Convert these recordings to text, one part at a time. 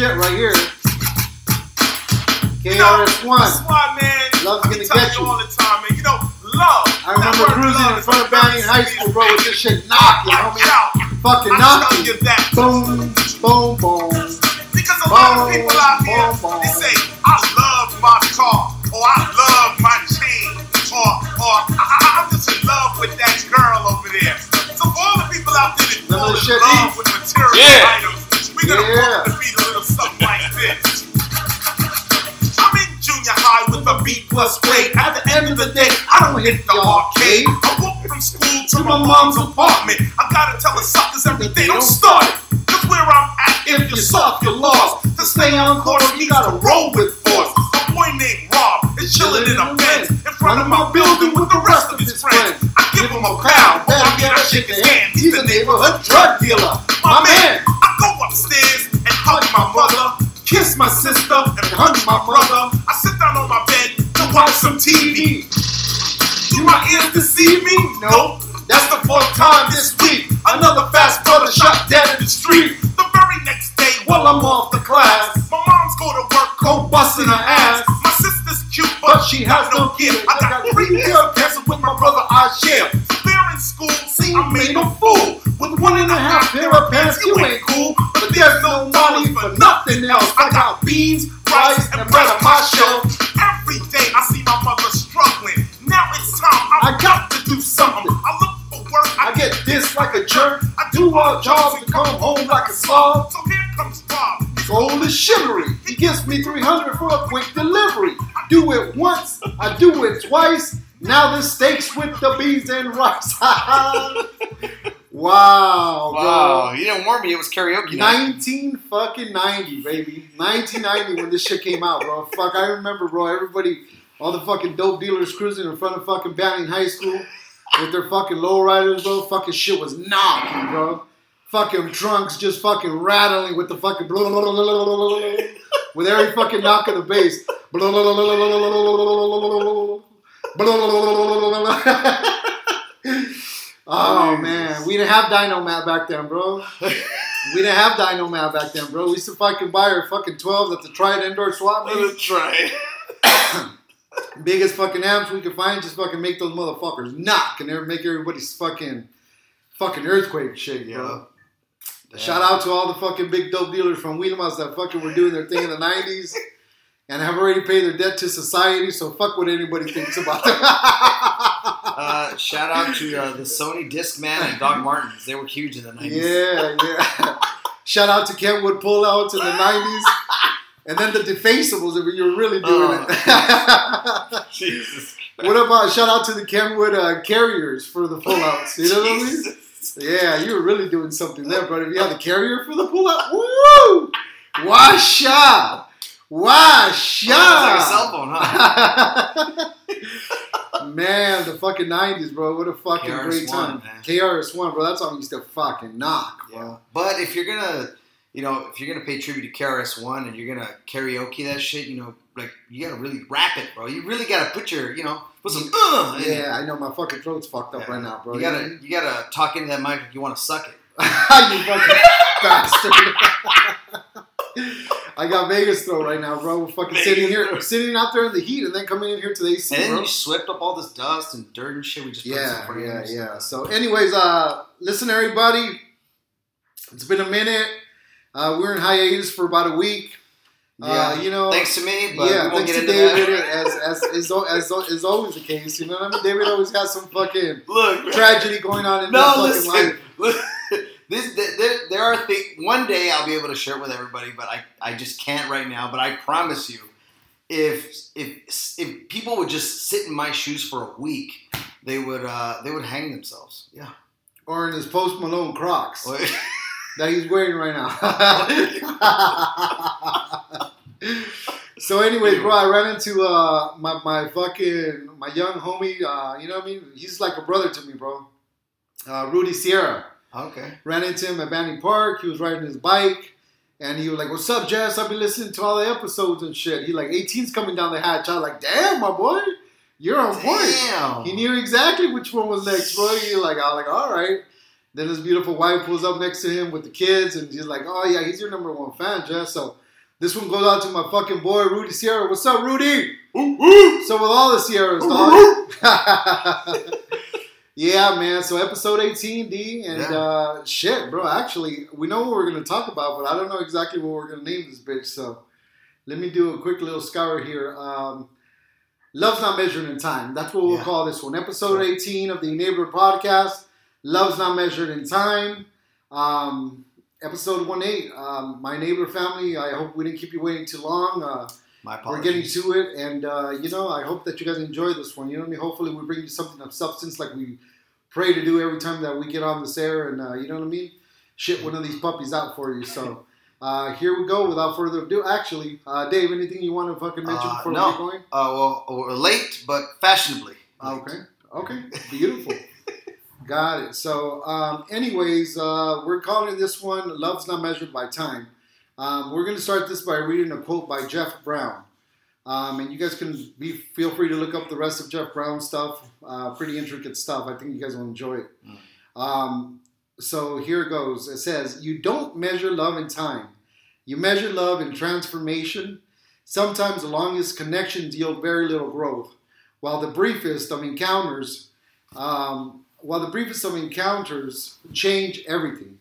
shit right here. You know, KRS-One. That's why, man. Love's gonna get you you. all the time, man. You know, love. I remember cruising in front of Banning high school, bro, with this shit knocking, homie. out. Fucking I tell knocking. you that. Boom, boom, boom. Because a lot of people out here, boom, boom. they say, I love my car, or I love my chain, or, or I, I- I'm just in love with that girl over there. So all the people out there that fall in love E? with material Yeah. items, we're gonna Yeah. the beat a little something like this. I'm in junior high with a B plus grade. At the end of the day, I don't hit the arcade. I walk from school to my mom's apartment. I gotta tell the suckers every day, don't start it. Cause where I'm at, if you suck, you're lost. To stay on court, you gotta roll with boy named Rob is chilling in a Benz in front of my building with the rest of his friends. I give him a pound, but I get I shake his hand. He's a neighborhood drug dealer. My man, I go upstairs and hug my mother, kiss my sister, and hug my brother. I sit down on my bed to watch some TV. Do my ears deceive me? No. That's the fourth time this week. Another fast brother shot dead in the street. The very next day, while I'm off the class, my mom's go to work, go busting her ass. My sister's cute, but she has no gift. I got three of pants with my brother I share. So they're in school, see, I made a fool. With one and a half pair of pants, you ain't cool. But there's no money for nothing else. I got beans, rice, and bread on my shelf. gives me 300 for a quick delivery. Do it once, I do it twice. Now the steaks with the beans and rice. Wow. Wow. Bro. You didn't warn me it was karaoke. Night. 19 fucking 90, baby. 1990 when this shit came out, bro. Fuck, I remember, bro. Everybody, all the fucking dope dealers cruising in front of fucking Banning High School with their fucking lowriders, bro. Fucking shit was knocking, bro. Fucking trunks just fucking rattling with the fucking blah, blah, blah, blah, blah, blah, blah with every fucking knock of the bass. oh man, we didn't have Dynamat back then, bro. We didn't have Dynamat back then, bro. We used to fucking buy our fucking 12 at the Triad Indoor Swap. Let's try. Biggest fucking amps we could find, just fucking make those motherfuckers knock and make everybody's fucking fucking earthquake shit, yeah. bro. Shout out to all the fucking big dope dealers from Wilmas that fucking were doing their thing in the 90s and have already paid their debt to society, so fuck what anybody thinks about them. Uh, shout out to uh, the Sony Discman and Doc Martens. They were huge in the 90s. Yeah, yeah. Shout out to Kenwood pullouts in the '90s, and then the defaceables if you're really doing it. Jesus. what about shout out to the Kenwood uh, carriers for the pullouts? You know what I mean? Yeah, you were really doing something there, brother. You had the carrier for the pullout, woo! Washa, washa. Oh, like a cell phone, huh? man, the fucking '90s, bro. What a fucking KRS-One, great time. man. KRS One, bro. That song used to fucking knock, bro. Yeah. But if you're gonna, you know, if you're gonna pay tribute to KRS One and you're gonna karaoke that shit, you know, like you gotta really rap it, bro. You really gotta put your, you know, put some uh. Yeah, I know my fucking throat's fucked up right now, bro. You gotta, you gotta talk into that mic If you want to suck it. you fucking bastard. I got Vegas throat right now, bro. We're fucking sitting here, throat. sitting out there in the heat, and then coming in here to the AC, And then bro. you swept up all this dust and dirt and shit. We just Yeah, yeah, yeah. So, anyways, uh, listen, everybody. It's been a minute. Uh, we're in hiatus for about a week. Uh, you know, thanks to me, but yeah, we won't thanks to David, as as is, as is always the case. You know what I mean? David always has some fucking Look, tragedy going on in no, his fucking listen. life. this, there, there are things. One day I'll be able to share it with everybody, but I, I just can't right now. But I promise you, if if if people would just sit in my shoes for a week, they would uh, they would hang themselves. Yeah. Or in his Post Malone Crocs. That he's wearing right now. so, anyways, bro, I ran into uh, my my fucking my young homie. Uh, you know what I mean? He's like a brother to me, bro. Uh, Rudy Sierra. okay. Ran into him at Banning Park. He was riding his bike. And he was like, "What's up, Jess? I've been listening to all the episodes and shit." He like, "18's coming down the hatch." I was like, "Damn, my boy, you're on point." Damn. He knew exactly which one was next, bro. He like, I was like, all right. Then his beautiful wife pulls up next to him with the kids, and he's like, oh yeah, he's your number one fan, Jess. So This one goes out to my fucking boy Rudy Sierra. What's up, Rudy? Ooh, ooh. So with all the Sierras, dog. yeah, man. So episode 18, D, and Yeah. uh, shit, bro. Actually, we know what we're gonna talk about, but I don't know exactly what we're gonna name this bitch. So let me do a quick little scour here. Um, Love's not measured in time. That's what we'll Yeah. call this one. Episode 18 of the Neighborhood Podcast. Love's not measured in time. Um, episode 1 8. Um, my neighbor family. I hope we didn't keep you waiting too long. Uh, My we're getting to it, and uh, you know, I hope that you guys enjoy this one. You know what I mean? Hopefully, we bring you something of substance, like we pray to do every time that we get on this air, and uh, you know what I mean? Shit one of these puppies out for you. So uh, here we go. Without further ado, actually, uh, Dave, anything you want to fucking mention Uh, before no. we get going? Uh, well, we're late, but fashionably. Okay, okay, beautiful. Got it. So, um, anyways, uh, we're calling this one "Love's Not Measured by Time." Um, we're going to start this by reading a quote by Jeff Brown, um, and you guys can be feel free to look up the rest of Jeff Brown's stuff. Uh, pretty intricate stuff. I think you guys will enjoy it. Um, so here it goes. It says, "You don't measure love in time. You measure love in transformation. Sometimes the longest connections yield very little growth." while the briefest of encounters, um, while the briefest of encounters change everything.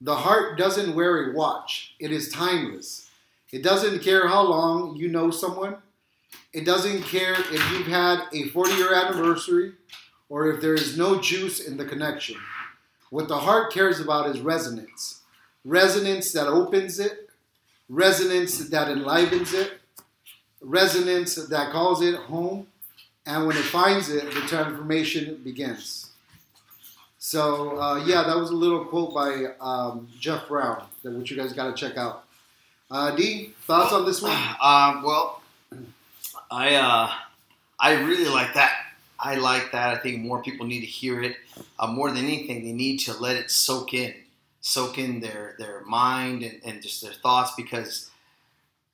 The heart doesn't wear a watch; it is timeless. It doesn't care how long you know someone. It doesn't care if you've had a 40-year anniversary or if there is no juice in the connection. What the heart cares about is resonance. Resonance that opens it, resonance that enlivens it, resonance that calls it home, and when it finds it, the transformation begins. So uh, yeah, that was a little quote by um, Jeff Brown that which you guys got to check out. Uh, D, thoughts on this one? Um, well, I uh, I really like that. I like that. I think more people need to hear it. Uh, more than anything, they need to let it soak in, soak in their their mind and, and just their thoughts because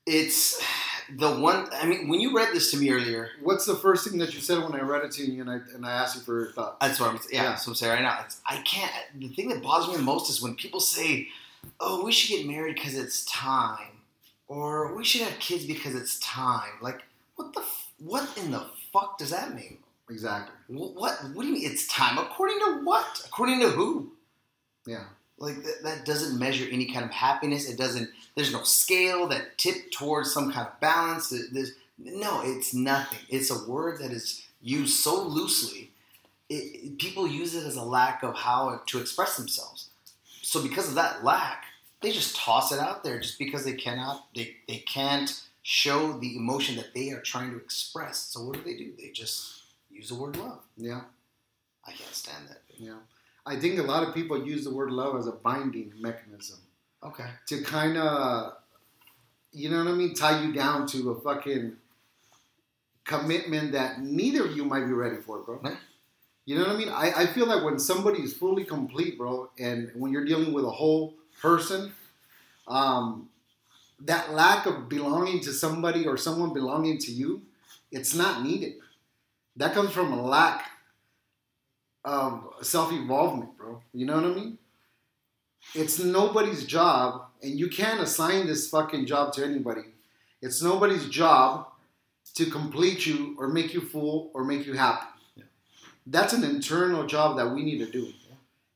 it's the one. I mean, when you read this to me earlier, What's the first thing that you said when I read it to you and I and I asked you for your thoughts? That's what I'm. Yeah, Yeah. what I'm saying right now. It's, I can't. The thing that bothers me the most is when people say, "Oh, we should get married because it's time," or "We should have kids because it's time." Like, what the? f- What in the fuck does that mean? exactly. Wh- What? What do you mean it's time? According to what? According to who? Yeah. Like that, that doesn't measure any kind of happiness. It doesn't. There's no scale that tip towards some kind of balance. There's no. It's nothing. It's a word that is used so loosely. It, it- people use it as a lack of how to express themselves. So because of that lack, they just toss it out there just because they cannot. They they can't show the emotion that they are trying to express. So what do they do? They just use the word love. Yeah. I can't stand that. Yeah. I think a lot of people use the word love as a binding mechanism. Okay. to kind of, you know what I mean, tie you down to a fucking commitment that neither of you might be ready for, bro. Right. You know what I mean? I, I feel like when somebody is fully complete, bro, and when you're dealing with a whole person, um, that lack of belonging to somebody or someone belonging to you, it's not needed. That comes from a lack Um, of self involvement, bro. You know what I mean? It's nobody's job, and you can't assign this fucking job to anybody. It's nobody's job to complete you or make you full or make you happy. Yeah. That's an internal job that we need to do.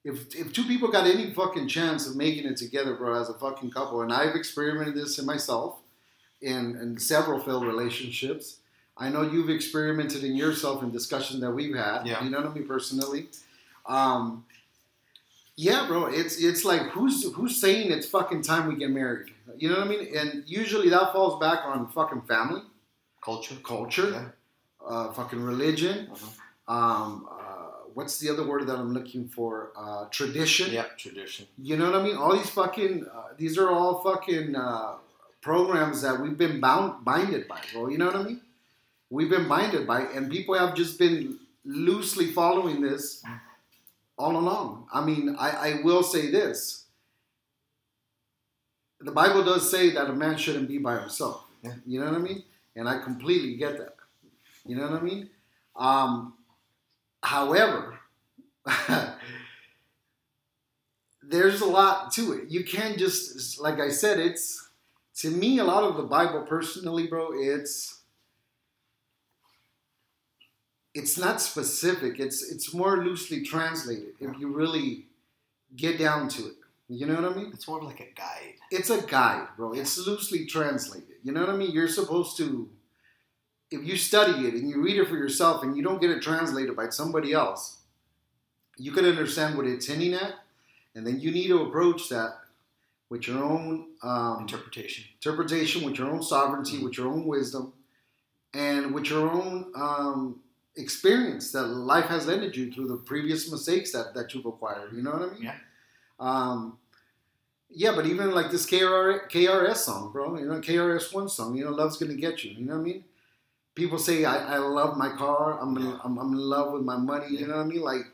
If, if two people got any fucking chance of making it together, bro, as a fucking couple, and I've experimented this in myself in, in several failed relationships. I know you've experimented in yourself in discussions that we've had. Yeah. You know what I mean personally. Um, yeah, bro. It's it's like who's who's saying it's fucking time we get married? You know what I mean? And usually that falls back on fucking family, Culture. culture, Yeah. uh, fucking religion. Uh-huh. Um, uh, what's the other word that I'm looking for? Uh, tradition. Yeah, tradition. You know what I mean? All these fucking uh, these are all fucking uh, programs that we've been bound binded by, bro. You know what I mean? We've been binded by, and people have just been loosely following this all along. I mean, I, I will say this: the Bible does say that a man shouldn't be by himself. Yeah. You know what I mean? And I completely get that. You know what I mean? Um, however, there's a lot to it. You can't just, like I said, it's to me, a lot of the Bible, personally, bro, it's it's not specific. It's it's more loosely translated if you really get down to it. You know what I mean? It's more of like a guide. It's a guide, bro. It's loosely translated. You know what I mean? You're supposed to, if you study it and you read it for yourself and you don't get it translated by somebody else, you can understand what it's hinting at, and then you need to approach that with your own um, Interpretation. interpretation, with your own sovereignty, with your own wisdom, and with your own um, experience that life has lended you through the previous mistakes that, that you've acquired. You know what I mean? Yeah. Um, yeah, but even like this KR, KRS song, bro, you know, KRS One song, you know, love's gonna get you. You know what I mean? People say I, I love my car. I'm, Yeah. I'm I'm in love with my money. Yeah. You know what I mean? Like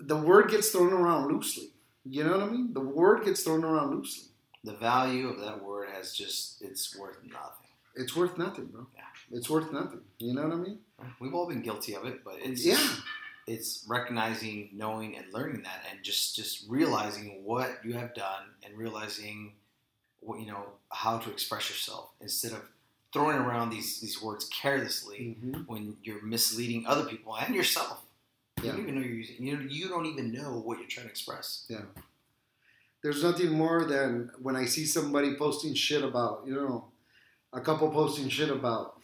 the word gets thrown around loosely. You know what I mean? The word gets thrown around loosely. The value of that word has just, it's worth nothing. It's worth nothing, bro. Yeah. It's worth nothing. You know what I mean? We've all been guilty of it, but it's yeah. it's recognizing, knowing, and learning that, and just just realizing what you have done, and realizing what you know how to express yourself instead of throwing around these these words carelessly Mhm. when you're misleading other people and yourself. Yeah. You don't even know you're using. You you don't even know what you're trying to express. Yeah. There's nothing more than when I see somebody posting shit about, you know, a couple posting shit about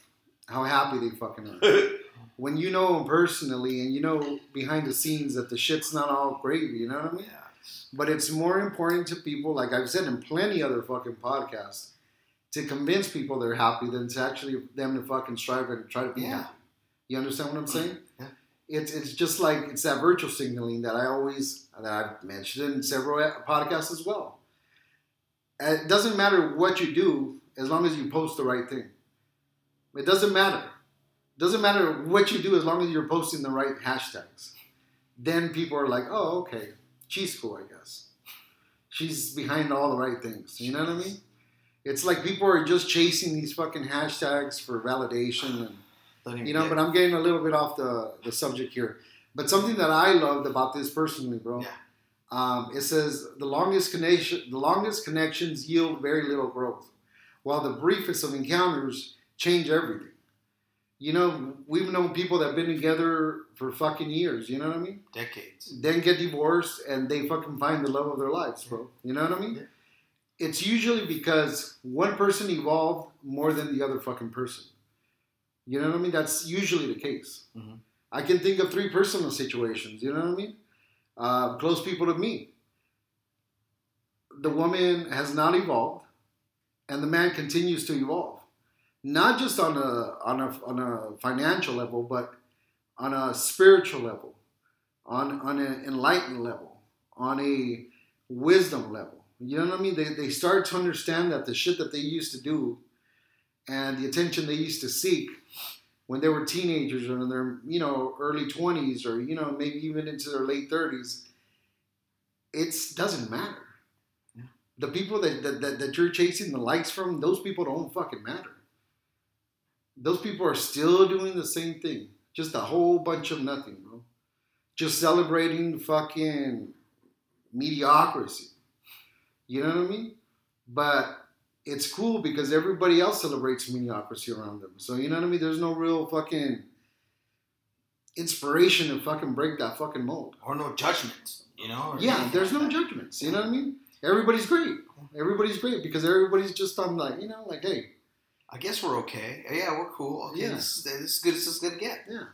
how happy they fucking are. when you know them personally and you know behind the scenes that the shit's not all gravy, you know what I mean? Yeah. But it's more important to people, like I've said in plenty other fucking podcasts, to convince people they're happy than to actually them to fucking strive and try to be Yeah. happy. You understand what I'm saying? Yeah. It's it's just like it's that virtual signaling that I always that I've mentioned in several podcasts as well. It doesn't matter what you do as long as you post the right thing. It doesn't matter. It doesn't matter what you do as long as you're posting the right hashtags. Then people are like, oh, okay, she's cool, I guess. She's behind all the right things. You know what I mean? It's like people are just chasing these fucking hashtags for validation and you know, get- but I'm getting a little bit off the, the subject here. But something that I loved about this personally, bro, Yeah. um, it says the longest connection, the longest connections yield very little growth, while the briefest of encounters change everything. You know, we've known people that have been together for fucking years. You know what I mean? decades. Then get divorced and they fucking find the love of their lives, bro. You know what I mean? Yeah. It's usually because one person evolved more than the other fucking person. You know what I mean? That's usually the case. Mhm. I can think of three personal situations. You know what I mean? Uh, close people to me. The woman has not evolved, and the man continues to evolve. Not just on a on a on a financial level, but on a spiritual level, on on an enlightened level, on a wisdom level. You know what I mean? They, they start to understand that the shit that they used to do and the attention they used to seek when they were teenagers or in their you know early 20s or you know maybe even into their late 30s it doesn't matter Yeah. the people that, that, that, that you're chasing the likes from those people don't fucking matter those people are still doing the same thing just a whole bunch of nothing bro just celebrating fucking mediocrity you know what i mean but it's cool because everybody else celebrates mediocrity around them. So you know what I mean? There's no real fucking inspiration to fucking break that fucking mold. Or no judgments, you know? Yeah, there's no judgments. You know what I mean? Everybody's great. Everybody's great because everybody's just on like you know like hey I guess we're okay. Yeah, we're cool. Okay, Yeah. this, is, this is good as it's gonna get. yeah.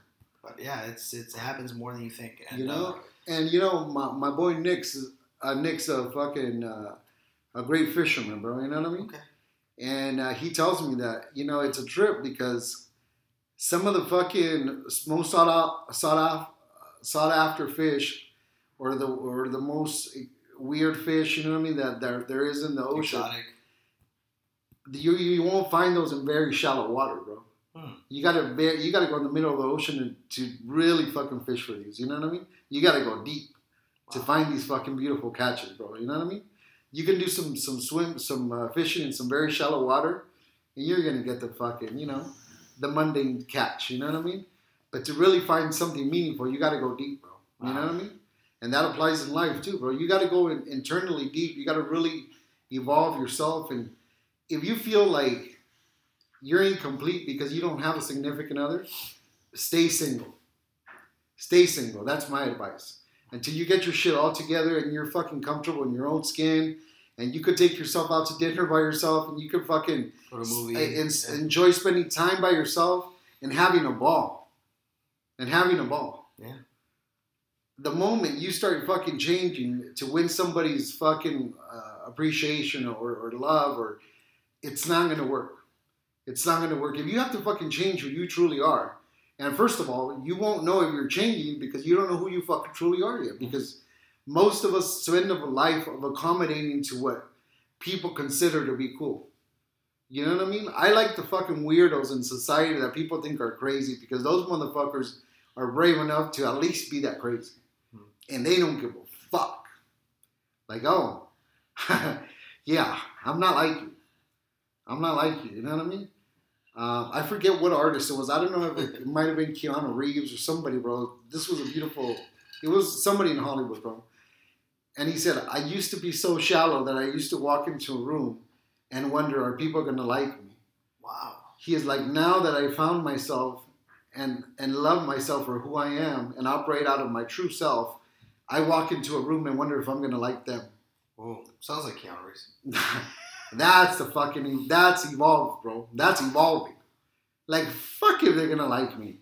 But yeah, it's, it's it happens more than you think. And, You know? uh, And you know my, my boy Nick's uh, Nick's a fucking uh, a great fisherman, bro. You know what I mean? okay. and uh, he tells me that you know it's a trip because some of the fucking most sought out, sought out, sought after fish, or the or the most weird fish, you know what I mean, that there, there is in the ocean. Exotic. You you won't find those in very shallow water, bro. Hmm. You gotta ve- you gotta go in the middle of the ocean and, to really fucking fish for these. You know what I mean? You gotta go deep to find these fucking beautiful catches, bro. You know what I mean? You can do some some swim some uh, fishing in some very shallow water, and you're gonna get the fucking you know the mundane catch. You know what I mean? But to really find something meaningful, you gotta go deep, bro. You know what I mean? And that applies in life too, bro. You gotta go in, internally deep. You gotta really evolve yourself and if you feel like you're incomplete because you don't have a significant other, stay single. Stay single. That's my advice. Until you get your shit all together and you're fucking comfortable in your own skin, and you could take yourself out to dinner by yourself, and you could fucking Go a movie. and, and yeah. enjoy spending time by yourself and having a ball. And having a ball. Yeah. The moment you start fucking changing to win somebody's fucking uh, appreciation or, or love, or it's not going to work. It's not going to work. If you have to fucking change who you truly are, and first of all, you won't know if you're changing because you don't know who you fucking truly are yet. Because most of us spend a life of accommodating to what people consider to be cool. You know what I mean? I like the fucking weirdos in society that people think are crazy because those motherfuckers are brave enough to at least be that crazy. Hmm. And they don't give a fuck. Like, oh, yeah, I'm not like you. I'm not like you. You know what I mean? Uh, I forget what artist it was. I don't know if it, it might have been Keanu Reeves or somebody, bro. This was a beautiful. It was somebody in Hollywood, bro. And he said, "I used to be so shallow that I used to walk into a room and wonder, are people going to like me?" wow. He is like, now that I found myself and and love myself for who I am and operate out of my true self, I walk into a room and wonder if I'm going to like them. Whoa. Sounds like Keanu Reeves. that's the fucking that's evolved, bro. That's evolving. Like fuck if they're gonna like me.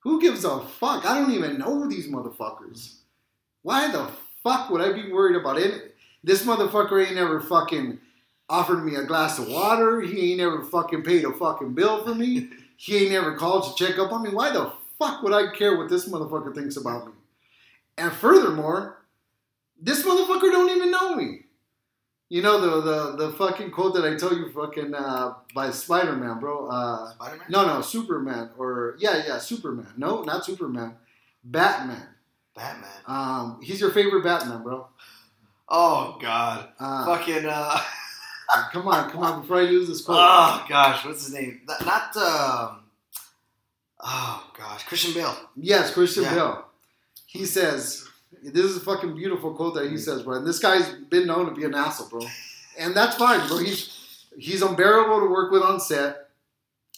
Who gives a fuck? I don't even know these motherfuckers. Why the fuck would I be worried about it? This motherfucker ain't never fucking offered me a glass of water. He ain't never fucking paid a fucking bill for me. He ain't never called to check up on me. Why the fuck would I care what this motherfucker thinks about me? And furthermore, this motherfucker don't even know me. You know the the, the fucking quote that I told you fucking uh, by Spider Man, bro. Uh, Spider Man? no, no, Superman or yeah, yeah, Superman. No, not Superman. Batman. Batman. Um, he's your favorite Batman, bro. Oh, God. Uh, Fucking, uh. come on, come on, before I lose this quote. Oh, gosh. What's his name? Not, not um. Oh, gosh. Christian Bale. Yes, Christian Yeah. Bale. He says, this is a fucking beautiful quote that he says, bro. And this guy's been known to be an asshole, bro. And that's fine, bro. He's he's unbearable to work with on set.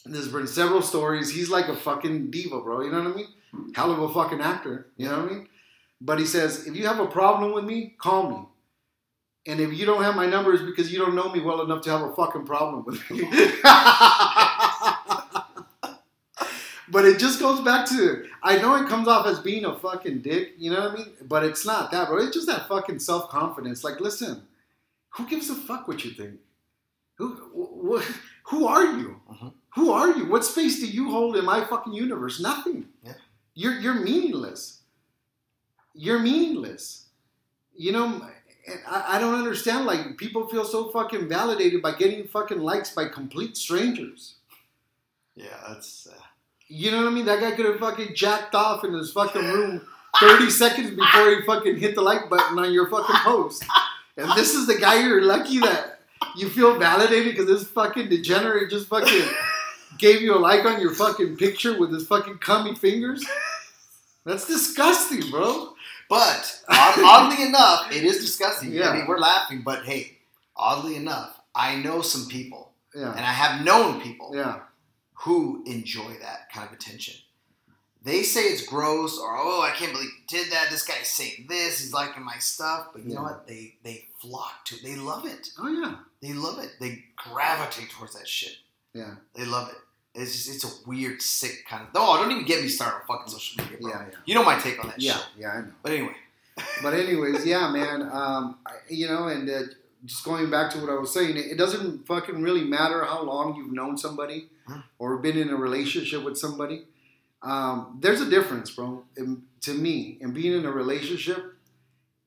There's been several stories. He's like a fucking diva, bro. You know what I mean? Hell of a fucking actor. You know what I mean? But he says, if you have a problem with me, call me. And if you don't have my number, it's because you don't know me well enough to have a fucking problem with me. but it just goes back to I know it comes off as being a fucking dick, you know what I mean? But it's not that, bro. It's just that fucking self confidence. Like, listen, who gives a fuck what you think? Who wh- wh- who are you? Mhm. Who are you? What space do you hold in my fucking universe? Nothing. Yeah. You're you're meaningless. You're meaningless. You know, I, I don't understand. Like people feel so fucking validated by getting fucking likes by complete strangers. Yeah, that's. Uh, You know what I mean? That guy could have fucking jacked off in his fucking room 30 seconds before he fucking hit the like button on your fucking post. And this is the guy you're lucky that you feel validated because this fucking degenerate just fucking gave you a like on your fucking picture with his fucking cummy fingers. That's disgusting, bro. but oddly enough, it is disgusting. Yeah. I mean, we're laughing, but hey, oddly enough, I know some people, Yeah. and I have known people Yeah. Who enjoy that kind of attention. They say it's gross, or oh, I can't believe you did that. This guy's saying this. He's liking my stuff, but you know what? They they flock to. It. They love it. Oh, yeah. They love it. They gravitate towards that shit. Yeah. They love it. It's just it's a weird, sick kind of. Oh, don't even get me started on fucking social media, bro. Yeah, yeah. You know my take on that Yeah, shit. yeah, I know. But anyway, But anyways, yeah, man. Um, I, you know, and uh, just going back to what I was saying, it, doesn't fucking really matter how long you've known somebody or been in a relationship with somebody. Um, there's a difference, bro. In, to me, in being in a relationship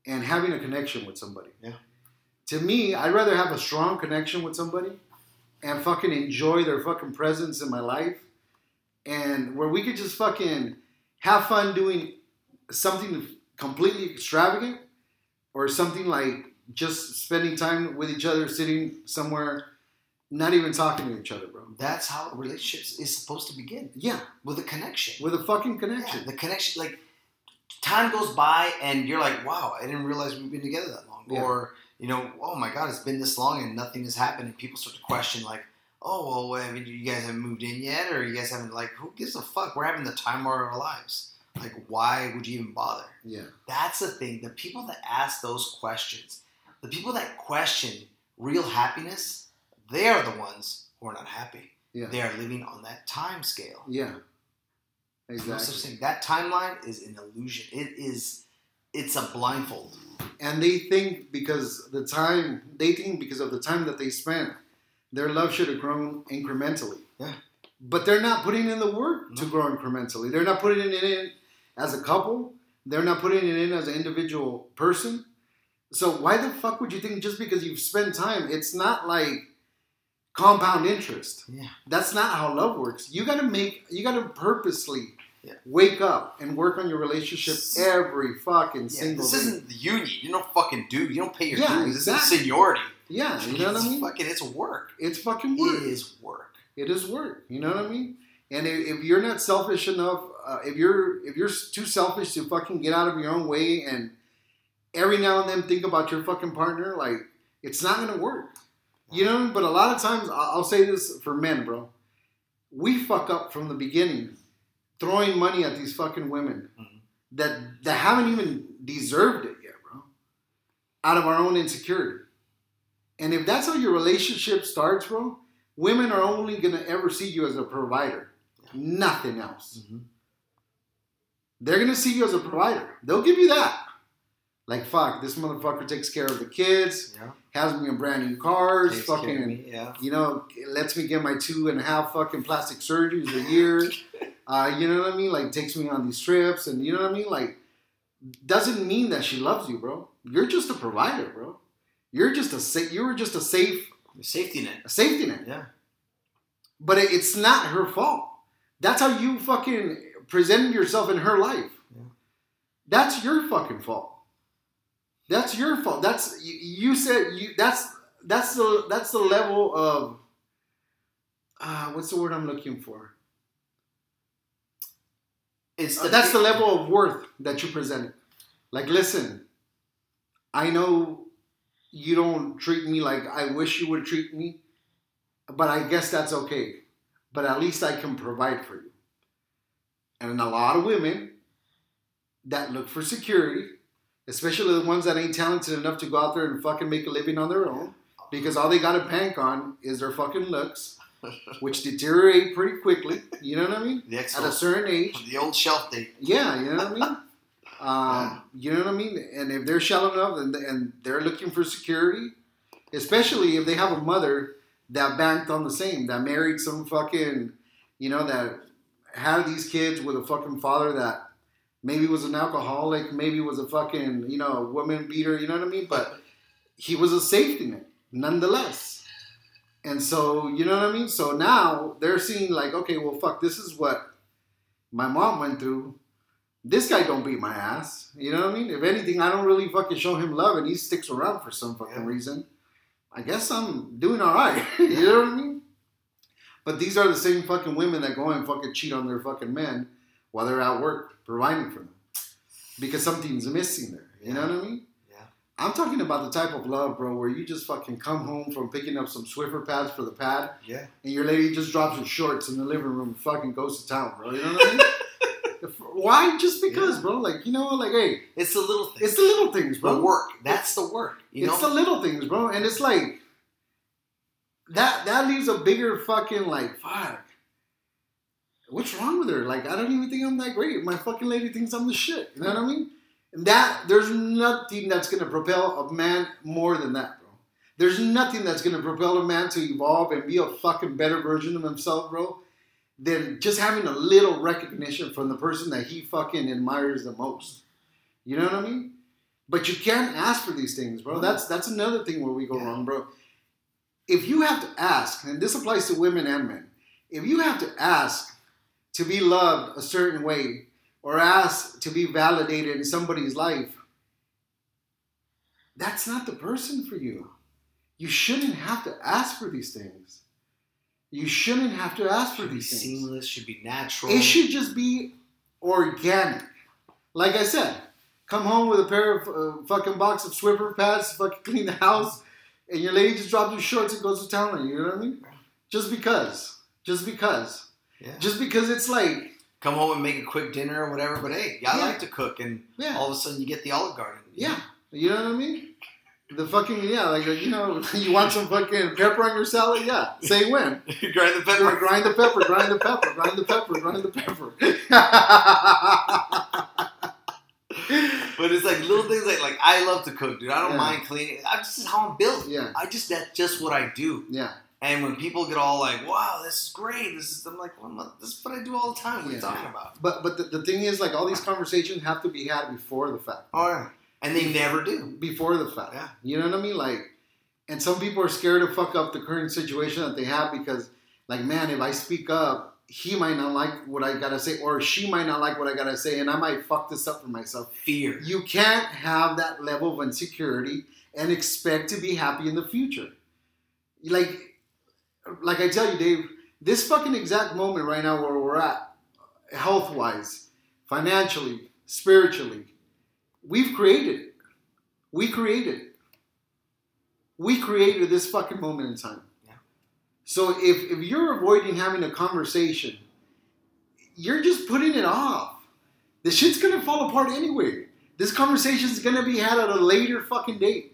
and having a connection with somebody. Yeah. To me, I'd rather have a strong connection with somebody and fucking enjoy their fucking presence in my life, and where we could just fucking have fun doing something completely extravagant or something like just spending time with each other, sitting somewhere, not even talking to each other, bro. that's how relationships is supposed to begin Yeah, with a connection. with a fucking Yeah, connection. the connection, like time goes by and you're like, wow, I didn't realize we've been together that long. Yeah. Or you know, oh my God, it's been this long and nothing has happened, and people start to question like, oh well, I mean, you guys haven't moved in yet, or you guys haven't like, who gives a fuck? We're having the time of our lives. Like, why would you even bother? Yeah. That's the thing. The people that ask those questions, the people that question real happiness, they are the ones who are not happy. Yeah. They are living on that time scale. Yeah. No Exactly. That timeline is an illusion. It is. It's a blindfold. And they think because the time they think because of the time that they spent, their love should have grown incrementally. Yeah. But they're not putting in the work to grow incrementally. They're not putting it in as a couple. They're not putting it in as an individual person. So why the fuck would you think just because you've spent time, it's not like compound interest. Yeah. That's not how love works. You gotta make you gotta purposely Yeah. wake up and work on your relationship every fucking Yeah, single this day. This isn't the union. You don't fucking do. You don't pay your Yeah, dues. This exactly. is seniority. Yeah, you know what I It's mean? Fucking, it's work. It's fucking work. It is work. It is work. You know what I mean? And if, if you're not selfish enough, uh, if you're if you're too selfish to fucking get out of your own way and every now and then think about your fucking partner, like it's not gonna work. You know. But a lot of times, I'll say this for men, bro. We fuck up from the beginning, throwing money at these fucking women Mhm. that that haven't even deserved it yet, bro. Out of our own insecurity. And if that's how your relationship starts, bro, women are only gonna ever see you as a provider, nothing else. Mhm. They're gonna see you as a provider. They'll give you that. Like fuck, this motherfucker takes care of the kids, Yeah. has me in brand new cars, Takes care of fucking, me, Yeah. you know, lets me get my two and a half fucking plastic surgeries a year. uh, you know what I mean? Like takes me on these trips, and you know what I mean? Like doesn't mean that she loves you, bro. You're just a provider, bro. You're just a sa- you were just a safe a Safety net. a safety net. Yeah. But it, it's not her fault. That's how you fucking presented yourself in her life. Yeah. That's your fucking fault. That's your fault. That's you, you said you. That's that's the that's the level of. Uh, what's the word I'm looking for? It's Uh, that's the level of worth that you presented. Like, listen, I know you don't treat me like I wish you would treat me, but I guess that's okay. But at least I can provide for you. And a lot of women that look for security, especially the ones that ain't talented enough to go out there and fucking make a living on their own, because all they got to bank on is their fucking looks, which deteriorate pretty quickly. You know what I mean? The At a certain age. the old shelf date. Yeah, you know what I mean. Um, you know what I mean. And if they're shallow enough and, and they're looking for security, especially if they have a mother that banked on the same, that married some fucking, you know, that had these kids with a fucking father that maybe was an alcoholic, maybe was a fucking, you know, a woman beater. You know what I mean? But he was a safety net, nonetheless. And so, you know what I mean? So now they're seeing like, okay, well, fuck, this is what my mom went through. This guy don't beat my ass. You know what I mean? If anything, I don't really fucking show him love, and he sticks around for some fucking Yeah. reason. I guess I'm doing all right. you know what I mean? But these are the same fucking women that go and fucking cheat on their fucking men while they're at work providing for them because something's missing there. You know what I mean? Yeah. I'm talking about the type of love, bro, where you just fucking come home from picking up some Swiffer pads for the pad, Yeah. and your lady just drops her shorts in the living room and fucking goes to town, bro. You know what I mean? Why? Just because, Yeah. bro. Like, you know? Like, hey, It's the little things. it's the little things, bro. the work. That's the work. You it's know. the little things, bro. And it's like that that leaves a bigger fucking like fuck. What's wrong with her? Like, I don't even think I'm that great. My fucking lady thinks I'm the shit. You know what I mean? And that there's nothing that's gonna propel a man more than that, bro. There's nothing that's gonna propel a man to evolve and be a fucking better version of himself, bro, than just having a little recognition from the person that he fucking admires the most. You know what I mean? But you can't ask for these things, bro. That's that's another thing where we go Yeah. wrong, bro. If you have to ask, and this applies to women and men, if you have to ask to be loved a certain way or ask to be validated in somebody's life, that's not the person for you. You shouldn't have to ask for these things. You shouldn't have to ask for should be these things. seamless. Should be natural. It should just be organic. Like I said, come home with a pair of uh, fucking box of Swiffer pads fucking clean the house, and your lady just drops her shorts and goes to town on you. You know what I mean? Just because. Just because. Yeah. Just because it's like, Come home and make a quick dinner or whatever. But hey, I Yeah. like to cook, and yeah, all of a sudden you get the Olive Garden. yeah. You know what I mean? The fucking yeah, like you know, you want some fucking pepper on your salad? Yeah, say when. you grind the pepper. grind the pepper, grind the pepper, grind the pepper, grind the pepper. But it's like little things like like I love to cook, dude. I don't Yeah. mind cleaning. I just is how I'm built. yeah, I just that's just what I do. yeah, And when people get all like, "Wow, this is great," this is I'm like, well, "This is what I do all the time." What are you talking about? but but the, the thing is, like all these conversations have to be had before the fact. Oh yeah, and they never do. Before the fact. Yeah. You know what I mean? Like, and some people are scared to fuck up the current situation that they have because, like, man, if I speak up, he might not like what I gotta say, or she might not like what I gotta say, and I might fuck this up for myself. Fear. You can't have that level of insecurity and expect to be happy in the future. Like, like I tell you, Dave, this fucking exact moment right now where we're at, health wise, financially, spiritually, we've created it. We created it. We created this fucking moment in time. Yeah. So if, if you're avoiding having a conversation, you're just putting it off. The shit's gonna fall apart anyway. This conversation's gonna be had at a later fucking date.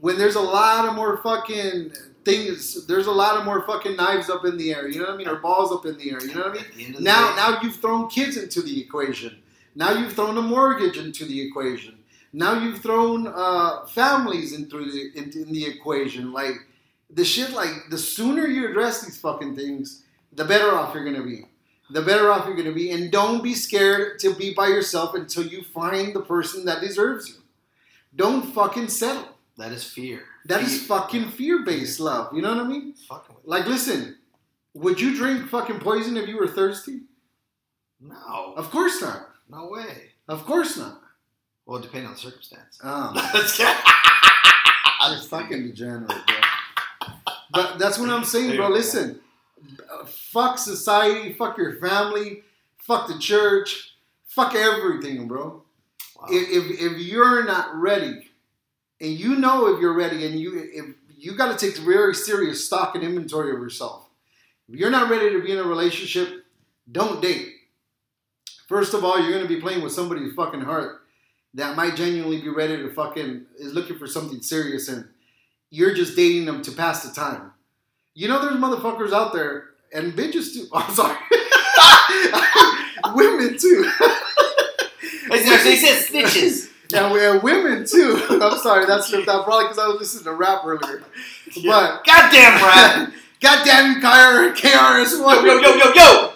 When there's a lot of more fucking things, there's a lot of more fucking knives up in the air, you know what I mean? Or balls up in the air, you know what I mean? At the end of the Now, day, now you've thrown kids into the equation. Now you've thrown a mortgage into the equation. Now you've thrown uh, families into the into in the equation. Like the shit, like the sooner you address these fucking things, the better off you're gonna be. The better off you're gonna be, and don't be scared to be by yourself until you find the person that deserves you. Don't fucking settle. that is fear. That is fucking fear-based love. You know what I mean? fucking Like, listen, would you drink fucking poison if you were thirsty? No, Of course not. no way. Of course not. Well, depending on the circumstance. Um, oh, you're fucking degenerate, bro. But that's what I'm saying, bro. Listen, fuck society, fuck your family, fuck the church, fuck everything, bro. Wow. If, if, if you're not ready, and you know if you're ready, and you if you got to take very serious stock and inventory of yourself. If you're not ready to be in a relationship, don't date. First of all, you're gonna be playing with somebody's fucking heart that might genuinely be ready to fucking is looking for something serious, and you're just dating them to pass the time. You know, there's motherfuckers out there and bitches too. Oh, I'm sorry, women too. They said snitches. Yeah, we have women too. I'm sorry, that probably because I was listening to rap earlier. But Goddamn, Brad. goddamn you, KR, KRS yo, One. yo, yo, yo, yo.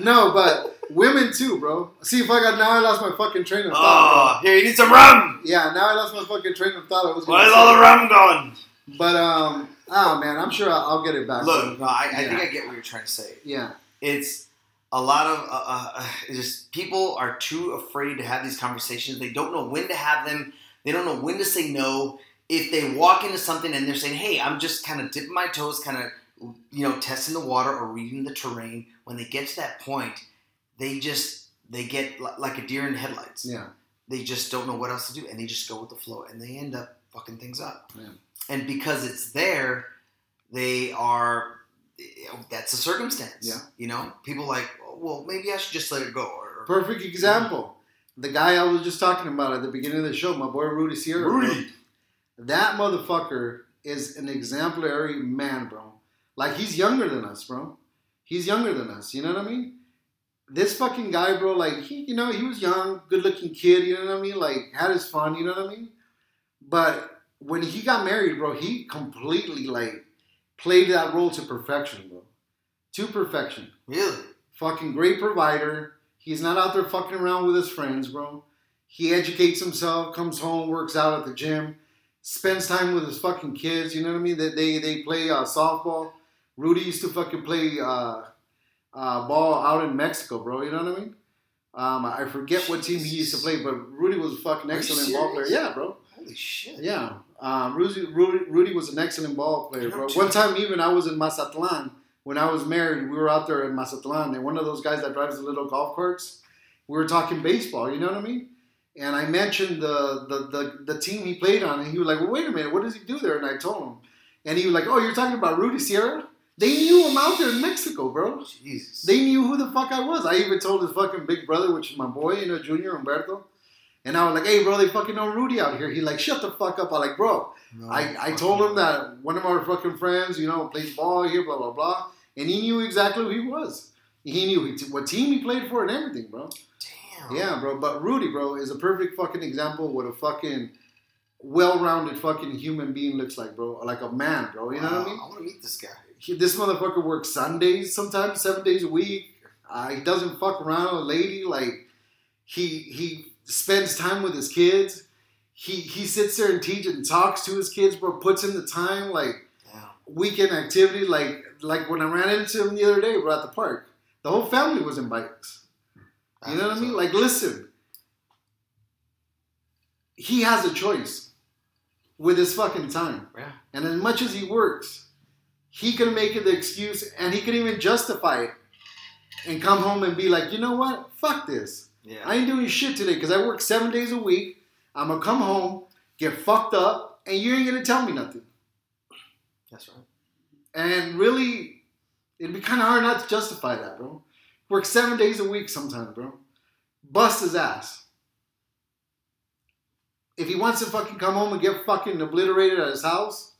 No, but women too, bro. See if I got now. I lost my fucking train of thought. Oh, here you need some rum. Yeah, now I lost my fucking train of thought. I was Where's all the rum gone? But um, oh man, I'm sure I'll, I'll get it back. Look, no, I, I Yeah. think I get what you're trying to say. Yeah, It's a lot of uh, uh, just people are too afraid to have these conversations. They don't know when to have them. They don't know when to say no. If they walk into something and they're saying, "Hey, I'm just kind of dipping my toes, kind of you know testing the water or reading the terrain," when they get to that point, they just they get li- like a deer in headlights. yeah, They just don't know what else to do, and they just go with the flow, and they end up fucking things up. Yeah. And because it's there, they are. That's a circumstance. Yeah. You know, people like, well, maybe I should just let it go. Or, perfect example. The guy I was just talking about at the beginning of the show, my boy Rudy Sierra. bro. Rudy. That motherfucker is an exemplary man, bro. Like he's younger than us, bro. He's younger than us. You know what I mean? This fucking guy, bro. Like he, you know, he was young, good-looking kid. You know what I mean? Like had his fun. You know what I mean? But when he got married, bro, he completely like played that role to perfection, bro. To perfection. Really? Fucking great provider. He's not out there fucking around with his friends, bro. He educates himself, comes home, works out at the gym, spends time with his fucking kids. You know what I mean? They they, they play uh, softball. Rudy used to fucking play uh, uh, ball out in Mexico, bro. You know what I mean? Um, I forget what team he used to play, but Rudy was a fucking excellent ball player. Yeah, bro. Holy shit. Yeah, um, Rudy, Rudy, Rudy was an excellent ball player, bro. One time, even I was in Mazatlan when I was married. We were out there in Mazatlan, and one of those guys that drives the little golf carts. We were talking baseball. You know what I mean? and I mentioned the, the the the team he played on, and he was like, "Well, wait a minute, what does he do there?" And I told him, and he was like, "Oh, you're talking about Rudy Sierra? They knew him out there in Mexico, bro. Jesus. They knew who the fuck I was. I even told his fucking big brother, which is my boy, you know, Junior Umberto." And I was like, "Hey, bro, they fucking know Rudy out here." He like, "Shut the fuck up!" I like, "Bro, No, I, I told him that one of our fucking friends, you know, plays ball here, blah blah blah, and he knew exactly who he was. He knew what team he played for and everything, bro. Damn. Yeah, bro. But Rudy, bro, is a perfect fucking example of what a fucking well-rounded fucking human being looks like, bro. Like a man, bro. You know what I mean? I want to meet this guy. He, this motherfucker works Sundays, sometimes seven days a week. Uh, he doesn't fuck around with a lady. Like he he spends time with his kids. He he sits there and teaches and talks to his kids, bro. Puts in the time, like Damn. weekend activity. Like like when I ran into him the other day, bro, at the park. The whole family was in bikes. You know what I mean? Like, listen, he has a choice with his fucking time. Yeah. And as much as he works, he can make it the excuse and he can even justify it and come home and be like, you know what? Fuck this. Yeah. I ain't doing shit today because I work seven days a week. I'm to come home, get fucked up, and you ain't to tell me nothing. That's right. And really, it'd be kind of hard not to justify that, bro. Work seven days a week sometimes, bro. Bust his ass. If he wants to fucking come home and get fucking obliterated at his house,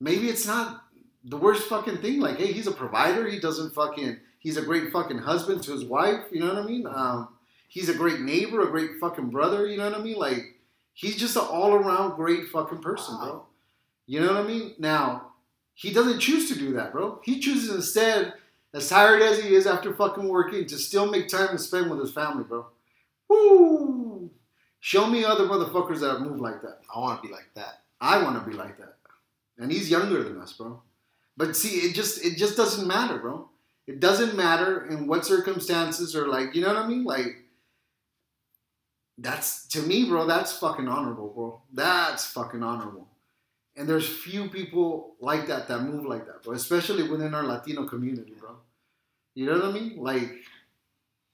maybe it's not the worst fucking thing. Like, hey, he's a provider. He doesn't fucking. He's a great fucking husband to his wife. You know what I mean? Um, he's a great neighbor, a great fucking brother. You know what I mean? Like, he's just an all around great fucking person, bro. You know what I mean? Now, he doesn't choose to do that, bro. He chooses instead, as tired as he is after fucking working, to still make time to spend with his family, bro. Woo! Show me other motherfuckers that move like that. I want to be like that. I want to be like that. And he's younger than us, bro. But see, it just it just doesn't matter, bro. It doesn't matter in what circumstances or like, you know what I mean? Like that's to me, bro, that's fucking honorable, bro. That's fucking honorable. And there's few people like that that move like that, bro, especially within our Latino community, bro. You know what I mean? Like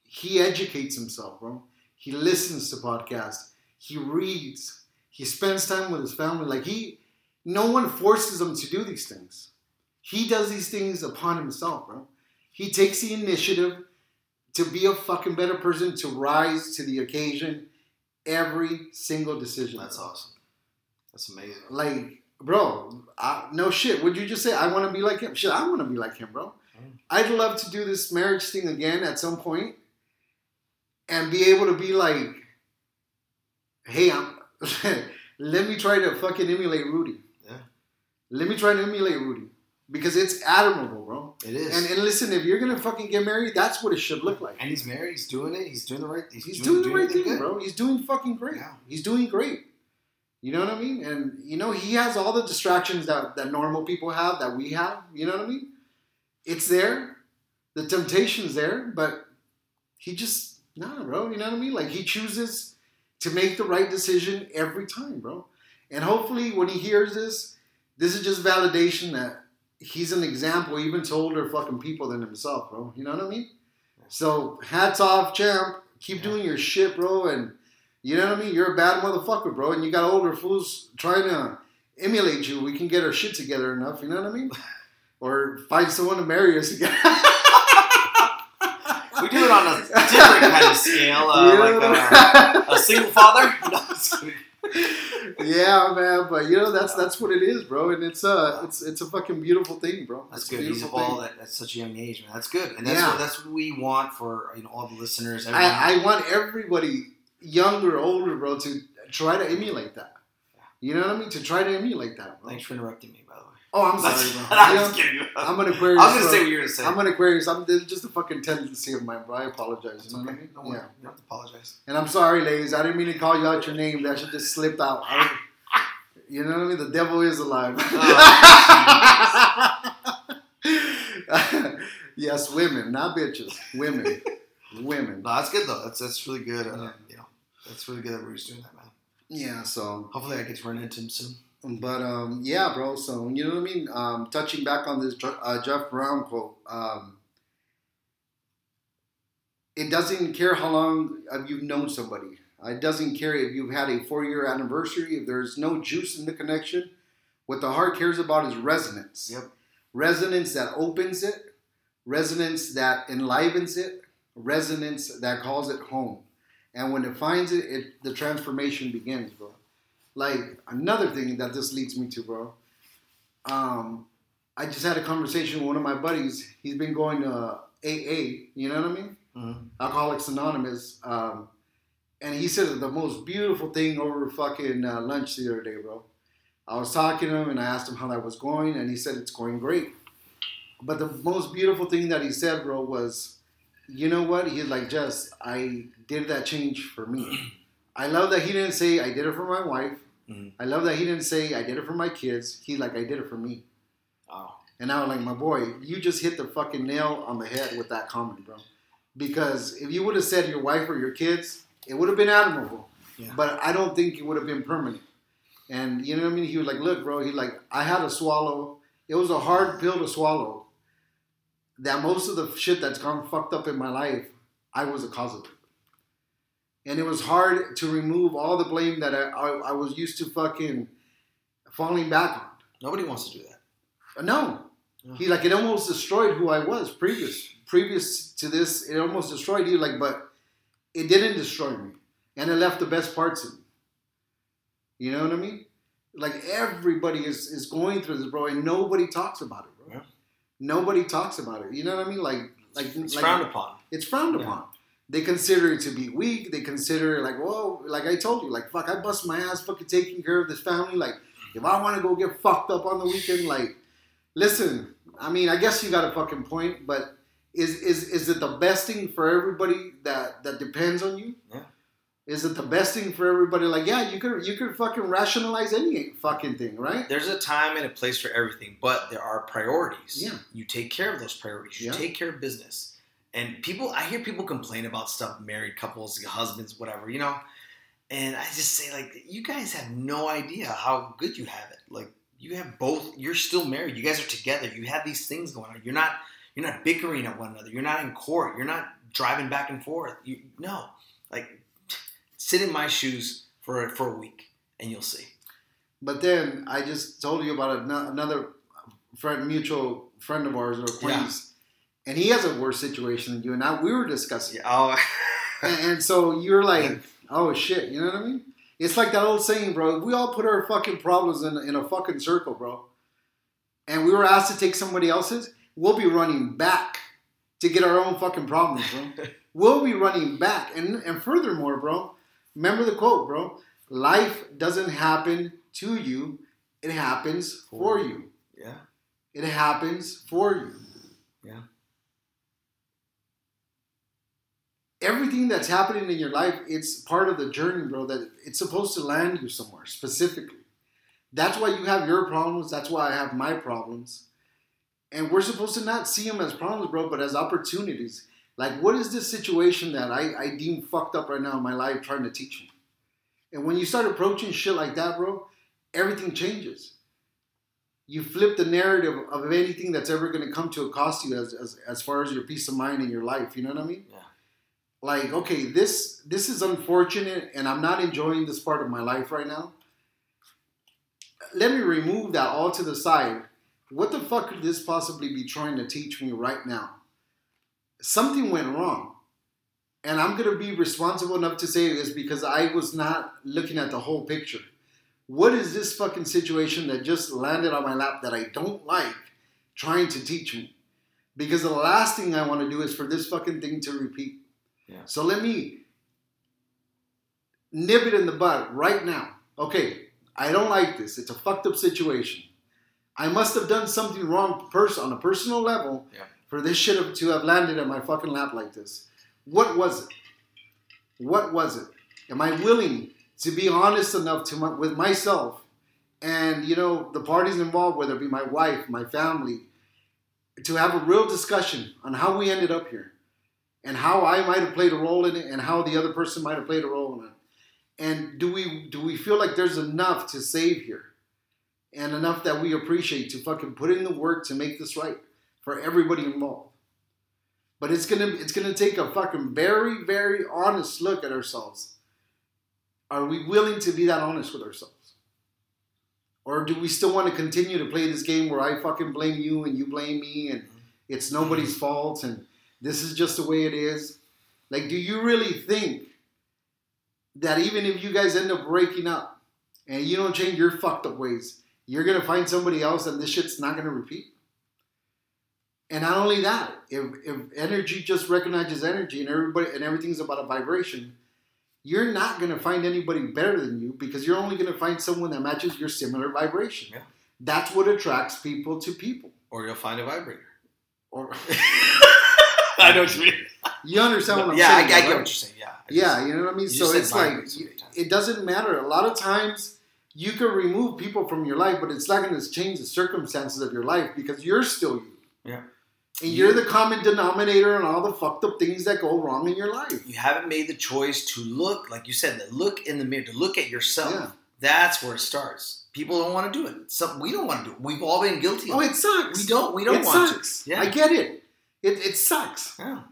he educates himself, bro. He listens to podcasts. He reads. He spends time with his family. Like he, no one forces him to do these things. He does these things upon himself, bro. He takes the initiative to be a fucking better person, to rise to the occasion every single decision. That's awesome. That's amazing. Like, bro, I, no shit. Would you just say I want to be like him? Shit, I want to be like him, bro. Mm. I'd love to do this marriage thing again at some point, and be able to be like, hey, I'm. let me try to fucking emulate Rudy. Yeah. Let me try to emulate Rudy because it's admirable, bro. It is. And, and listen, if you're gonna fucking get married, that's what it should look like. And he's married. He's doing it. He's doing the right. He's, He's doing the right thing, good. bro. He's doing fucking great. Yeah. He's doing great. You know what I mean? And you know, he has all the distractions that, that normal people have, that we have. You know what I mean? It's there. The temptation's there, but he just nah, bro. You know what I mean? Like he chooses to make the right decision every time, bro. And hopefully when he hears this, this is just validation that he's an example even to older fucking people than himself, bro. You know what I mean? So hats off, champ. Keep Yeah. doing your shit, bro. And you know what I mean? You're a bad motherfucker, bro. And you got older fools trying to emulate you. We can get our shit together enough. You know what I mean? Or find someone to marry us again. We do it on a different kind of scale, uh, like a, a single father. No. Yeah, man. But you know that's that's what it is, bro. And it's uh it's it's a fucking beautiful thing, bro. That's It's a good. He's evolved at, at such a young age, man. That's good, and that's Yeah. what that's what we want for you know all the listeners. I, I want everybody, younger, older, bro, to try to emulate that. You know what I mean? To try to emulate that, bro. Thanks for interrupting me, by the way. Oh, I'm sorry, bro. I'm just kidding. I'm an I was gonna bro. say what you were gonna say. I'm an Aquarius. I'm, there's just a fucking tendency of mine, bro. I apologize. You know what I mean? Don't worry. Yeah. You don't have to apologize. And I'm sorry, ladies. I didn't mean to call you out your name. That should just slipped out. I was- you know what I mean? The devil is alive. yes, women, not bitches. Women. Women. No, that's good though. That's that's really good. Uh, you know, that's really good that Rudy's doing that, man. Yeah, so Hopefully, I get to run into him soon. But um, yeah, bro. So you know what I mean. Um, touching back on this uh, Jeff Brown quote. Um, it doesn't care how long uh, you've known somebody. It doesn't care if you've had a four year anniversary. If there's no juice in the connection, what the heart cares about is resonance. Yep. Resonance that opens it, resonance that enlivens it, resonance that calls it home. And when it finds it, it the transformation begins, bro. Like another thing that this leads me to, bro. Um, I just had a conversation with one of my buddies. He's been going to AA. You know what I mean? Mhm. Alcoholics Anonymous. Um, and he said the most beautiful thing over fucking uh, lunch the other day, bro. I was talking to him and I asked him how that was going, and he said it's going great. But the most beautiful thing that he said, bro, was, you know what? He's like, just I did that change for me. I love that he didn't say I did it for my wife. Mhm. I love that he didn't say I did it for my kids. He's like, I did it for me. Oh. And I was like, my boy, you just hit the fucking nail on the head with that comment, bro. Because if you would have said your wife or your kids, it would have been admirable. Yeah. But I don't think it would have been permanent. And you know what I mean? He was like, look, bro, he like, I had to swallow. It was a hard pill to swallow. That most of the shit that's gone fucked up in my life, I was a cause of it. And it was hard to remove all the blame that I, I, I was used to fucking falling back on. Nobody wants to do that. No. Yeah. He like it almost destroyed who I was previous previous to this. It almost destroyed you like, but it didn't destroy me, and it left the best parts in me. You know what I mean? Like everybody is is going through this, bro, and nobody talks about it, bro. Yeah. Nobody talks about it. You know what I mean? Like like It's like, frowned upon. it's frowned Yeah. upon. They consider it to be weak. They consider it like, whoa, like I told you, like fuck, I bust my ass fucking taking care of this family. Like, if I want to go get fucked up on the weekend, like, listen, I mean, I guess you got a fucking point, but is is is it the best thing for everybody that that depends on you? Yeah. Is it the best thing for everybody? Like, yeah, you could you could fucking rationalize any fucking thing, right? There's a time and a place for everything, but there are priorities. Yeah. You take care of those priorities. You Yeah. take care of business. And people, I hear people complain about stuff, married couples, husbands, whatever, you know. And I just say, like, you guys have no idea how good you have it. Like, you have both. You're still married. You guys are together. You have these things going on. You're not. You're not bickering at one another. You're not in court. You're not driving back and forth. You no. Like, sit in my shoes for for a week, and you'll see. But then I just told you about another friend, mutual friend of ours or acquaintance, and he has a worse situation than you. And I, we were discussing, Yeah. Oh. and, and so you're like, "Oh shit," you know what I mean? It's like that old saying, bro. We all put our fucking problems in, in a fucking circle, bro. And we were asked to take somebody else's. We'll be running back to get our own fucking problems, bro. we'll be running back. And and furthermore, bro, remember the quote, bro. Life doesn't happen to you; it happens for you. yeah. It happens for you. Yeah. Everything that's happening in your life, it's part of the journey, bro. That it's supposed to land you somewhere specifically. That's why you have your problems. That's why I have my problems. And we're supposed to not see them as problems, bro, but as opportunities. Like, what is this situation that I, I deem fucked up right now in my life trying to teach me? And when you start approaching shit like that, bro, everything changes. You flip the narrative of anything that's ever going to come to cost you as, as, as far as your peace of mind in your life. You know what I mean? Yeah. Like, okay, this this is unfortunate, and I'm not enjoying this part of my life right now. Let me remove that all to the side. What the fuck could this possibly be trying to teach me right now? Something went wrong. And I'm going to be responsible enough to say this because I was not looking at the whole picture. What is this fucking situation that just landed on my lap that I don't like trying to teach me? Because the last thing I want to do is for this fucking thing to repeat. Yeah. So let me nip it in the bud right now. Okay, I don't like this. It's a fucked up situation. I must have done something wrong pers- on a personal level Yeah. for this shit to have landed in my fucking lap like this. What was it? What was it? Am I willing to be honest enough to my, with myself and you know the parties involved, whether it be my wife, my family, to have a real discussion on how we ended up here and how I might have played a role in it and how the other person might have played a role in it. And do we do we feel like there's enough to save here? And enough that we appreciate to fucking put in the work to make this right for everybody involved. But it's gonna it's gonna take a fucking very very honest look at ourselves. Are we willing to be that honest with ourselves, or do we still want to continue to play this game where I fucking blame you and you blame me and it's nobody's fault and this is just the way it is? Like, do you really think that even if you guys end up breaking up and you don't change your fucked up ways, you're gonna find somebody else and this shit's not gonna repeat? And not only that, if, if energy just recognizes energy and everybody and everything's about a vibration, you're not gonna find anybody better than you because you're only gonna find someone that matches your similar vibration. Yeah. That's what attracts people to people. Or you'll find a vibrator. Or I know what you mean. you understand what I'm saying? yeah, I, I get what you're saying. Yeah. I Yeah, just- you know what I mean. So it's like so it doesn't matter. A lot of times you can remove people from your life, but it's not going to change the circumstances of your life because you're still you. Yeah. And you're the common denominator in all the fucked up things that go wrong in your life. you haven't made the choice to look, like you said, to look in the mirror, to look at yourself. Yeah. That's where it starts. People don't want to do it. Some, we don't want to do it. We've all been guilty. Oh, of it. it sucks. We don't. We don't it want sucks. to. Yeah. I get it. It it sucks. yeah.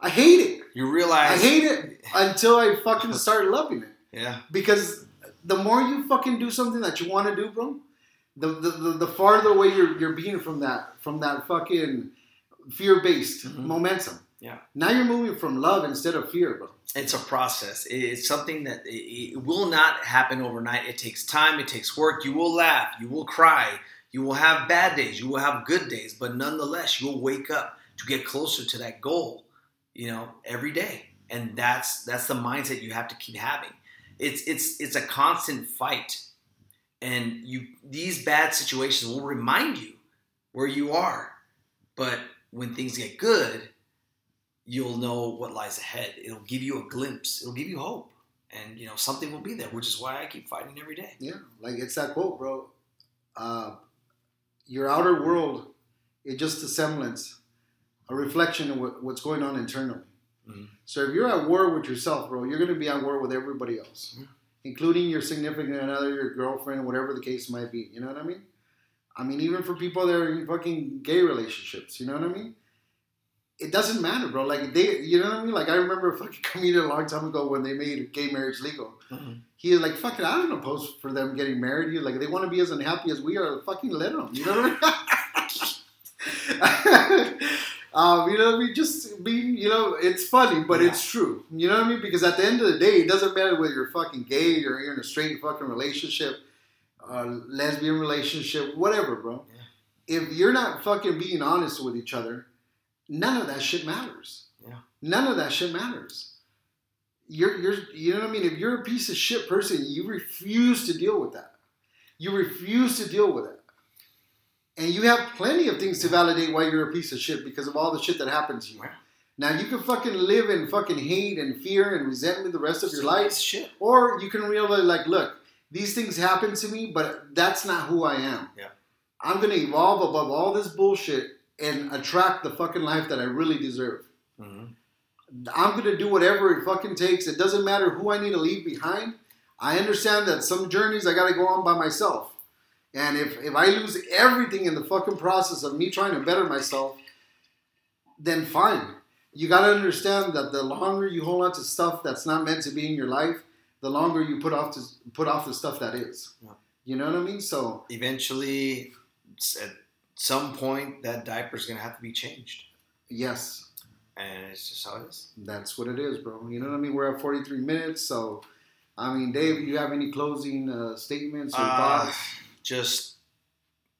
I hate it. You realize I hate it until I fucking start loving it. Yeah. Because the more you fucking do something that you want to do, bro, the, the, the, the farther away you're, you're being from that from that fucking fear based Mhm. momentum. Yeah. Now you're moving from love instead of fear, bro. It's a process. It's something that it, it will not happen overnight. It takes time. It takes work. You will laugh. You will cry. You will have bad days. You will have good days. But nonetheless, you'll wake up to get closer to that goal. You know, every day, and that's that's the mindset you have to keep having. It's it's it's a constant fight, and you these bad situations will remind you where you are. But when things get good, you'll know what lies ahead. It'll give you a glimpse. It'll give you hope, and you know something will be there, which is why I keep fighting every day. Yeah, like it's that quote, bro. Uh, your outer world is just a semblance, a reflection of what, what's going on internally. Mhm. So if you're at war with yourself, bro, you're going to be at war with everybody else, Yeah. including your significant other, your girlfriend, whatever the case might be. You know what I mean? I mean, even for people that are in fucking gay relationships, you know what I mean? It doesn't matter, bro. Like they, you know what I mean? Like I remember a fucking comedian a long time ago when they made gay marriage legal he was like, "Fuck it, I don't oppose for them getting married. He was like, they want to be as unhappy as we are. Fucking let them. You know what I mean? um, you know we Just being, you know, it's funny, but Yeah. it's true. You know what I mean? Because at the end of the day, it doesn't matter whether you're fucking gay or you're in a straight fucking relationship, uh, lesbian relationship, whatever, bro. If you're not fucking being honest with each other, none of that shit matters. Yeah. None of that shit matters you're you're you know what I mean? If you're a piece of shit person, you refuse to deal with that. You refuse to deal with it. And you have plenty of things to validate why you're a piece of shit because of all the shit that happened to you. Yeah. Now you can fucking live in fucking hate and fear and resentment the rest of your life. Shit. Or you can realize like, look, these things happen to me, but that's not who I am. Yeah. I'm gonna evolve above all this bullshit and attract the fucking life that I really deserve. Mhm. I'm gonna do whatever it fucking takes. It doesn't matter who I need to leave behind. I understand that some journeys I gotta go on by myself. And if, if I lose everything in the fucking process of me trying to better myself, then fine. You gotta understand that the longer you hold on to stuff that's not meant to be in your life, the longer you put off to put off the stuff that is. Yeah. You know what I mean? So Eventually, at some point, that diaper's gonna have to be changed, yes, and it's just how it is. That's what it is, bro. You know what I mean? We're at 43 minutes, so I mean, Dave, you have any closing uh, statements or Uh, thoughts? Just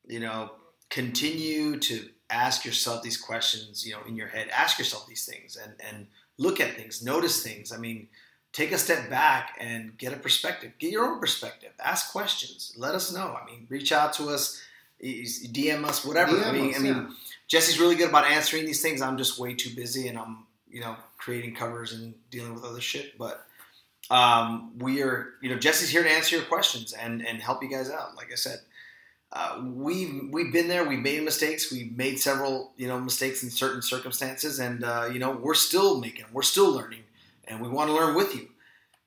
you know continue to ask yourself these questions you know in your head. Ask yourself these things and and look at things notice things. I mean take a step back and get a perspective. Get your own perspective. Ask questions. Let us know. I mean reach out to us. Dm us whatever. I mean us, i mean yeah. jesse's really good about answering these things. I'm just way too busy and i'm you know creating covers and dealing with other shit but um, we are, you know, Jesse's here to answer your questions and, and help you guys out. Like I said, uh, we've we've been there. We've made mistakes. We've made several, you know, mistakes in certain circumstances, and uh, you know, we're still making. We're still learning, and we want to learn with you.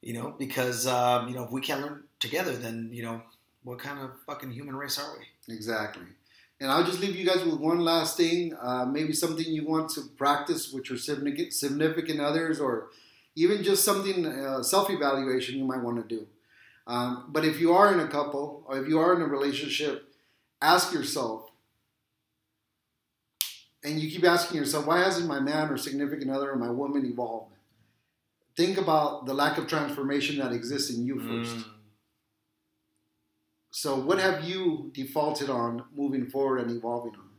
You know, because um, you know, if we can't learn together, then you know, what kind of fucking human race are we? Exactly. And I'll just leave you guys with one last thing. Uh, maybe something you want to practice with your significant, significant others, or even just something uh, self evaluation you might want to do. Um, but if you are in a couple or if you are in a relationship, ask yourself, and you keep asking yourself, why hasn't my man or significant other or my woman evolved? Think about the lack of transformation that exists in you first. Mm. So, what have you defaulted on moving forward and evolving on?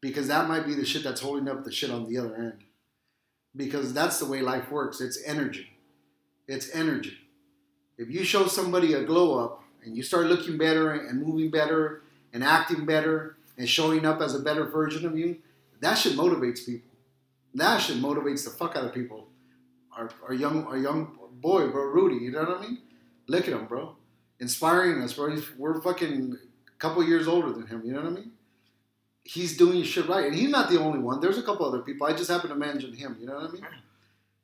Because that might be the shit that's holding up the shit on the other end. Because that's the way life works. It's energy. It's energy. If you show somebody a glow up and you start looking better and moving better and acting better and showing up as a better version of you, that shit motivates people. That shit motivates the fuck out of people. Our, our young our young boy, bro, Rudy, you know what I mean? Look at him, bro inspiring us, bro. We're fucking a couple years older than him. You know what I mean? He's doing shit right, and he's not the only one. There's a couple other people. I just happen to mention him. You know what I mean?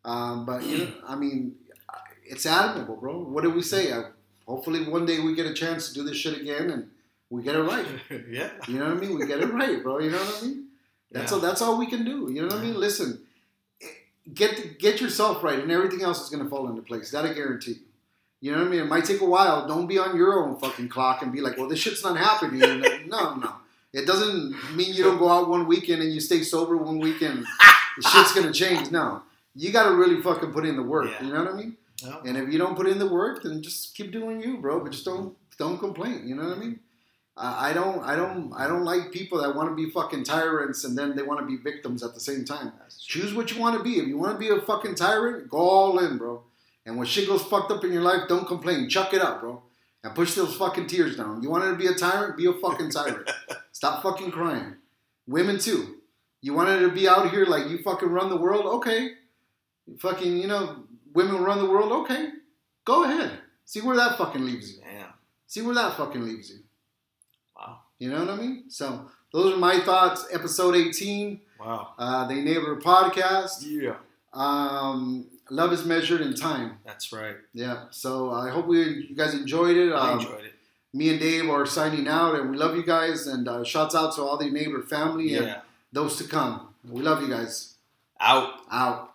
Um, but you know, I mean, it's admirable, bro. What do we say? Uh, hopefully, one day we get a chance to do this shit again, and we get it right. yeah. You know what I mean? We get it right, bro. You know what I mean? That's Yeah. all. That's all we can do. You know what I mean? Listen, get get yourself right, and everything else is gonna fall into place. That I guarantee you. You know what I mean? It might take a while. Don't be on your own fucking clock and be like, "Well, this shit's not happening." No, no. It doesn't mean you don't go out one weekend and you stay sober one weekend. Ah! shit's gonna change. No, you got to really fucking put in the work. Yeah. You know what I mean? And if you don't put in the work, then just keep doing you, bro. But just don't don't complain. You know what I mean? I I don't I don't I don't like people that want to be fucking tyrants and then they want to be victims at the same time. Choose what you want to be. If you want to be a fucking tyrant, go all in, bro. And when shit goes fucked up in your life, don't complain. Chuck it up, bro. And push those fucking tears down. You wanted to be a tyrant? Be a fucking tyrant. Stop fucking crying. Women too. You wanted to be out here like you fucking run the world? Okay. Fucking, you know, women run the world? Okay. Go ahead. See where that fucking leaves you. Damn. See where that fucking leaves you. Wow. You know what I mean? So those are my thoughts. Episode 18, Wow. uh, the Neighbor Podcast. Yeah. Um, love is measured in time. That's right. Yeah. So I hope we you guys enjoyed it. I Um, enjoyed it. Me and Dave are signing out, and we love you guys. And uh, shouts out to all the neighbor family and those to come. We love you guys. Out. Out.